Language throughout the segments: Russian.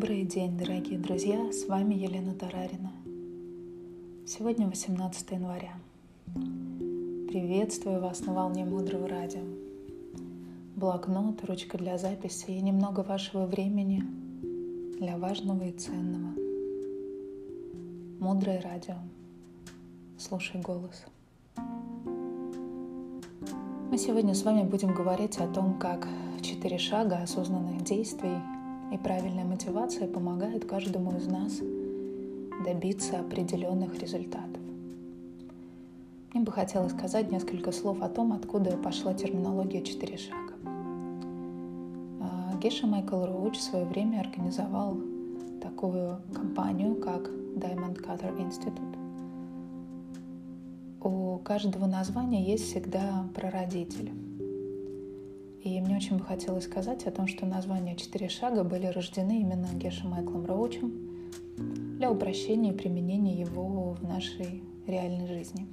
Добрый день, дорогие друзья! С вами Елена Тарарина. Сегодня 18 января. Приветствую вас на волне Мудрого Радио. Блокнот, ручка для записи и немного вашего времени для важного и ценного. Мудрое радио. Слушай голос. Мы сегодня с вами будем говорить о том, как четыре шага осознанных действий и правильная мотивация помогает каждому из нас добиться определенных результатов. Мне бы хотелось сказать несколько слов о том, откуда пошла терминология «четыре шага». А, Геша Майкл Роуч в свое время организовал такую компанию, как Diamond Cutter Institute. У каждого названия есть всегда прародитель – и мне очень бы хотелось сказать о том, что названия «Четыре шага» были рождены именно Геша Майклом Роучем для упрощения и применения его в нашей реальной жизни.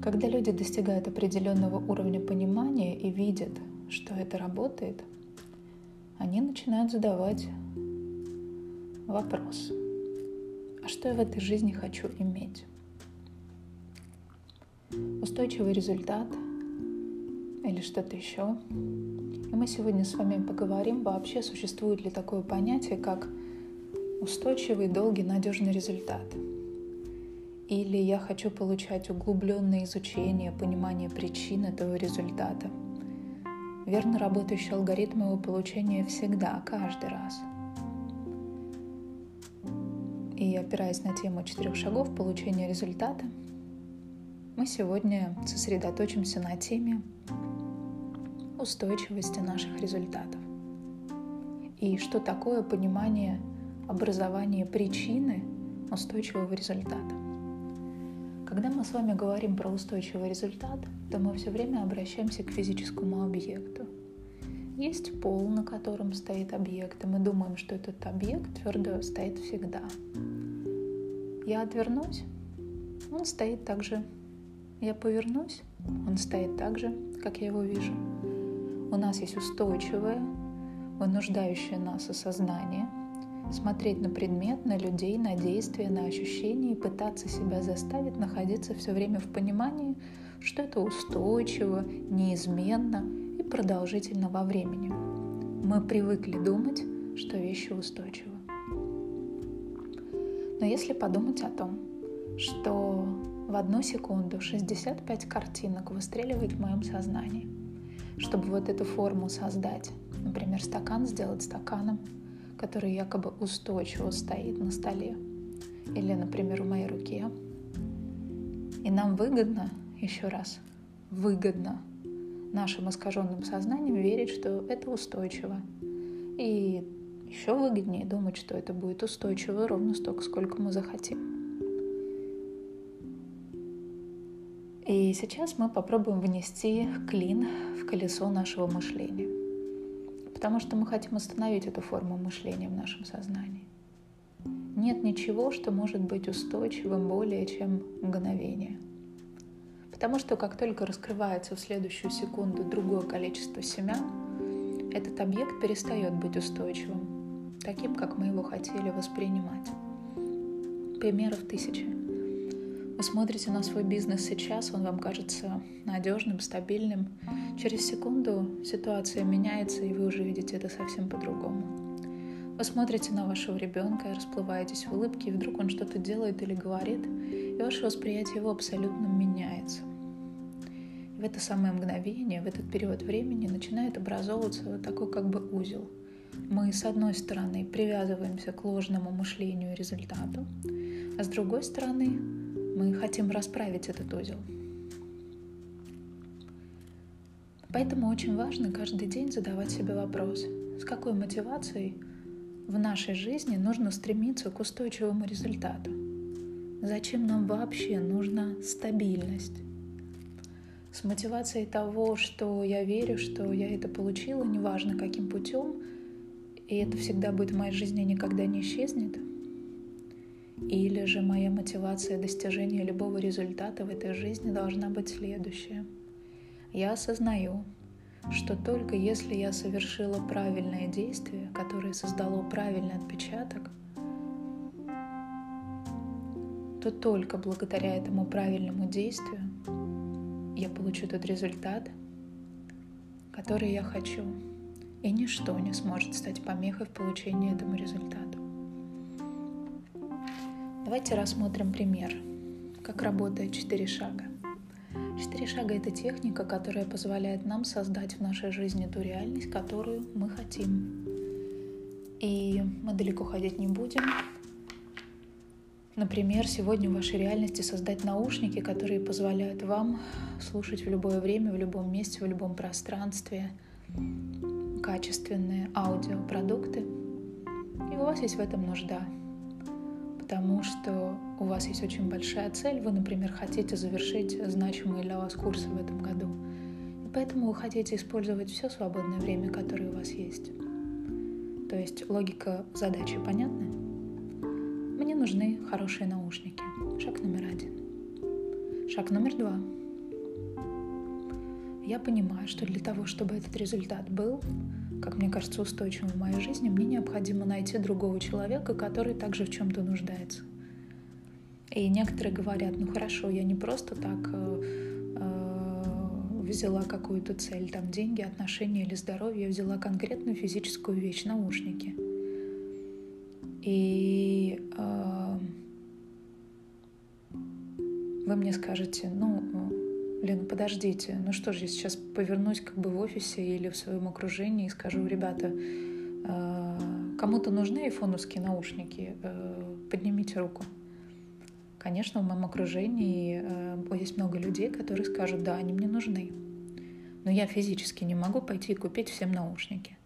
Когда люди достигают определенного уровня понимания и видят, что это работает, они начинают задавать вопрос, а что я в этой жизни хочу иметь? Устойчивый результат – или что-то еще. И мы сегодня с вами поговорим, вообще существует ли такое понятие, как устойчивый, долгий, надежный результат. Или я хочу получать углубленное изучение, понимание причин этого результата. Верно работающий алгоритм его получения всегда, каждый раз. И опираясь на тему четырех шагов получения результата, мы сегодня сосредоточимся на теме устойчивости наших результатов. И что такое понимание образования причины устойчивого результата. Когда мы с вами говорим про устойчивый результат, то мы все время обращаемся к физическому объекту. Есть пол, на котором стоит объект, и мы думаем, что этот объект твердо стоит всегда. Я отвернусь, он стоит так же. Я повернусь, он стоит так же, как я его вижу. У нас есть устойчивое, вынуждающее нас осознание, смотреть на предмет, на людей, на действия, на ощущения и пытаться себя заставить находиться все время в понимании, что это устойчиво, неизменно и продолжительно во времени. Мы привыкли думать, что вещи устойчивы. Но если подумать о том, что в одну секунду 65 картинок выстреливает в моем сознании – чтобы вот эту форму создать. Например, стакан сделать стаканом, который якобы устойчиво стоит на столе. Или, например, в моей руке. И нам выгодно, еще раз, выгодно нашим искаженным сознанием верить, что это устойчиво. И еще выгоднее думать, что это будет устойчиво ровно столько, сколько мы захотим. И сейчас мы попробуем внести клин в колесо нашего мышления. Потому что мы хотим остановить эту форму мышления в нашем сознании. Нет ничего, что может быть устойчивым более чем мгновение. Потому что как только раскрывается в следующую секунду другое количество семян, этот объект перестает быть устойчивым, таким, как мы его хотели воспринимать. Примеров тысячи. Вы смотрите на свой бизнес сейчас, он вам кажется надежным, стабильным. Через секунду ситуация меняется, и вы уже видите это совсем по-другому. Вы смотрите на вашего ребенка, расплываетесь в улыбке, и вдруг он что-то делает или говорит, и ваше восприятие его абсолютно меняется. И в это самое мгновение, в этот период времени начинает образовываться вот такой как бы узел. Мы, с одной стороны, привязываемся к ложному мышлению и результату, а с другой стороны, хотим расправить этот узел. Поэтому очень важно каждый день задавать себе вопрос, с какой мотивацией в нашей жизни нужно стремиться к устойчивому результату. Зачем нам вообще нужна стабильность? С мотивацией того, что я верю, что я это получила, неважно каким путем, и это всегда будет в моей жизни никогда не исчезнет – или же моя мотивация достижения любого результата в этой жизни должна быть следующая. Я осознаю, что только если я совершила правильное действие, которое создало правильный отпечаток, то только благодаря этому правильному действию я получу тот результат, который я хочу. И ничто не сможет стать помехой в получении этому результату. Давайте рассмотрим пример, как работает четыре шага. Четыре шага — это техника, которая позволяет нам создать в нашей жизни ту реальность, которую мы хотим. И мы далеко ходить не будем. Например, сегодня в вашей реальности создать наушники, которые позволяют вам слушать в любое время, в любом месте, в любом пространстве качественные аудиопродукты. И у вас есть в этом нужда потому что у вас есть очень большая цель, вы, например, хотите завершить значимые для вас курсы в этом году, и поэтому вы хотите использовать все свободное время, которое у вас есть. То есть логика задачи понятна? Мне нужны хорошие наушники. Шаг номер один. Шаг номер два. Я понимаю, что для того, чтобы этот результат был, как мне кажется, устойчивым в моей жизни, мне необходимо найти другого человека, который также в чем-то нуждается. И некоторые говорят, ну хорошо, я не просто так э, э, взяла какую-то цель, там деньги, отношения или здоровье, я взяла конкретную физическую вещь, наушники. И э, вы мне скажете, ну, Лена, подождите, ну что же, я сейчас повернусь как бы в офисе или в своем окружении и скажу, ребята, а, кому-то нужны айфоновские наушники, э, поднимите руку. Конечно, в моем окружении э, есть много людей, которые скажут, да, они мне нужны. Но я физически не могу пойти и купить всем наушники,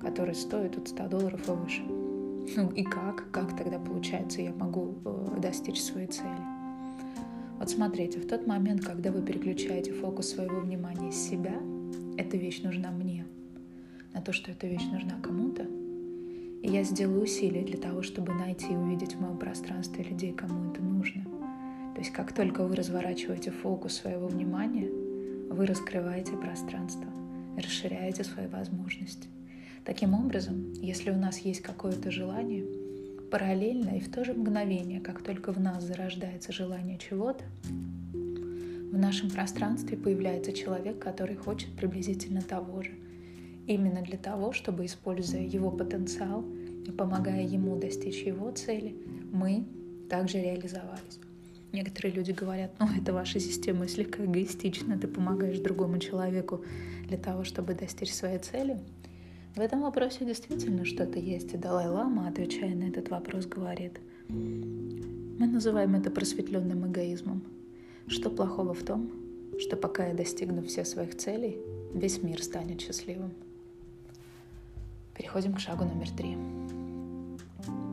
которые стоят от 100 долларов и выше. Ну и как? Как тогда получается я могу э, достичь своей цели? Вот смотрите, в тот момент, когда вы переключаете фокус своего внимания с себя, эта вещь нужна мне, на то, что эта вещь нужна кому-то, и я сделаю усилия для того, чтобы найти и увидеть в моем пространстве людей, кому это нужно. То есть как только вы разворачиваете фокус своего внимания, вы раскрываете пространство, расширяете свои возможности. Таким образом, если у нас есть какое-то желание — параллельно и в то же мгновение, как только в нас зарождается желание чего-то, в нашем пространстве появляется человек, который хочет приблизительно того же. Именно для того, чтобы, используя его потенциал и помогая ему достичь его цели, мы также реализовались. Некоторые люди говорят, ну это ваша система слегка эгоистична, ты помогаешь другому человеку для того, чтобы достичь своей цели. В этом вопросе действительно что-то есть, и Далай-Лама, отвечая на этот вопрос, говорит, мы называем это просветленным эгоизмом. Что плохого в том, что пока я достигну всех своих целей, весь мир станет счастливым. Переходим к шагу номер три.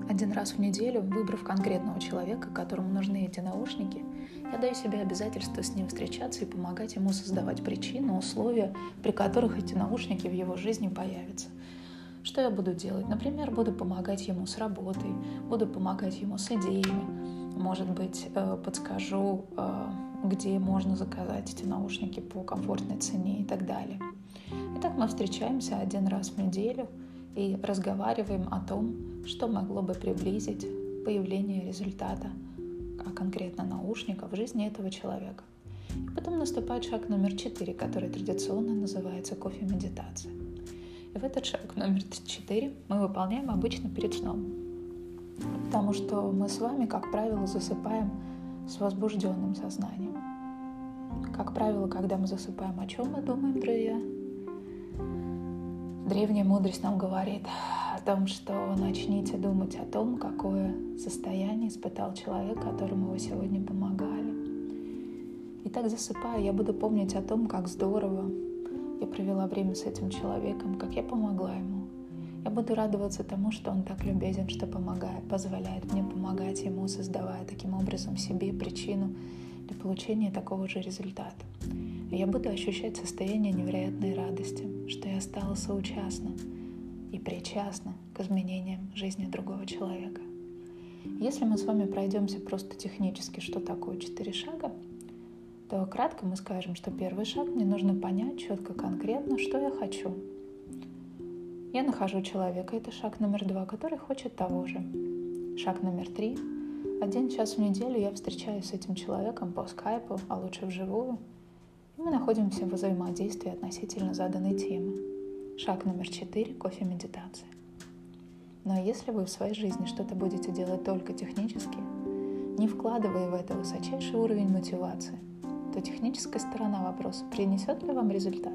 Один раз в неделю, выбрав конкретного человека, которому нужны эти наушники, я даю себе обязательство с ним встречаться и помогать ему создавать причины, условия, при которых эти наушники в его жизни появятся. Что я буду делать? Например, буду помогать ему с работой, буду помогать ему с идеями, может быть, э, подскажу, э, где можно заказать эти наушники по комфортной цене и так далее. Итак, мы встречаемся один раз в неделю и разговариваем о том, что могло бы приблизить появление результата, а конкретно наушника в жизни этого человека. И потом наступает шаг номер четыре, который традиционно называется кофе-медитация. И в этот шаг номер четыре мы выполняем обычно перед сном. Потому что мы с вами, как правило, засыпаем с возбужденным сознанием. Как правило, когда мы засыпаем, о чем мы думаем, друзья? Древняя мудрость нам говорит о том, что начните думать о том, какое состояние испытал человек, которому вы сегодня помогали. И так засыпая, я буду помнить о том, как здорово я провела время с этим человеком, как я помогла ему. Я буду радоваться тому, что он так любезен, что помогает, позволяет мне помогать ему, создавая таким образом себе причину для получения такого же результата. И я буду ощущать состояние невероятной радости, что я стала соучастна и причастна к изменениям жизни другого человека. Если мы с вами пройдемся просто технически, что такое четыре шага, то кратко мы скажем, что первый шаг мне нужно понять четко, конкретно, что я хочу. Я нахожу человека, это шаг номер два, который хочет того же. Шаг номер три. Один час в неделю я встречаюсь с этим человеком по скайпу, а лучше вживую, и мы находимся в взаимодействии относительно заданной темы. Шаг номер четыре – кофе-медитация. Но если вы в своей жизни что-то будете делать только технически, не вкладывая в это высочайший уровень мотивации, то техническая сторона вопроса принесет ли вам результат?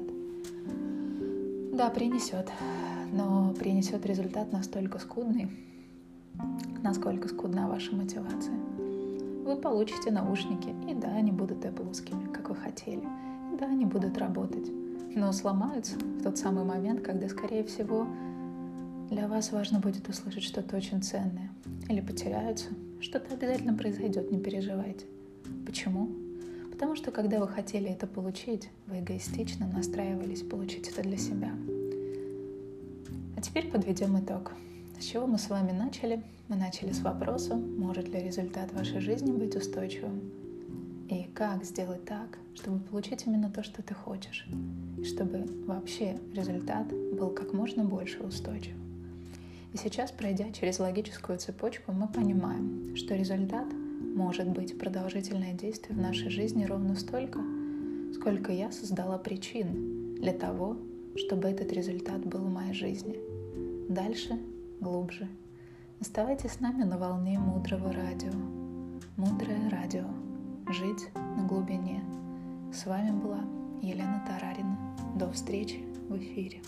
Да, принесет, но принесет результат настолько скудный, насколько скудна ваша мотивация. Вы получите наушники, и да, они будут эппловскими, как вы хотели, и да, они будут работать, но сломаются в тот самый момент, когда, скорее всего, для вас важно будет услышать что-то очень ценное. Или потеряются. Что-то обязательно произойдет, не переживайте. Почему? Потому что когда вы хотели это получить, вы эгоистично настраивались получить это для себя. А теперь подведем итог. С чего мы с вами начали? Мы начали с вопроса, может ли результат вашей жизни быть устойчивым? И как сделать так, чтобы получить именно то, что ты хочешь? И чтобы вообще результат был как можно больше устойчив. И сейчас, пройдя через логическую цепочку, мы понимаем, что результат может быть продолжительное действие в нашей жизни ровно столько, сколько я создала причин для того, чтобы этот результат был в моей жизни. Дальше, глубже. Оставайтесь с нами на волне мудрого радио. Мудрое радио. Жить на глубине. С вами была Елена Тарарина. До встречи в эфире.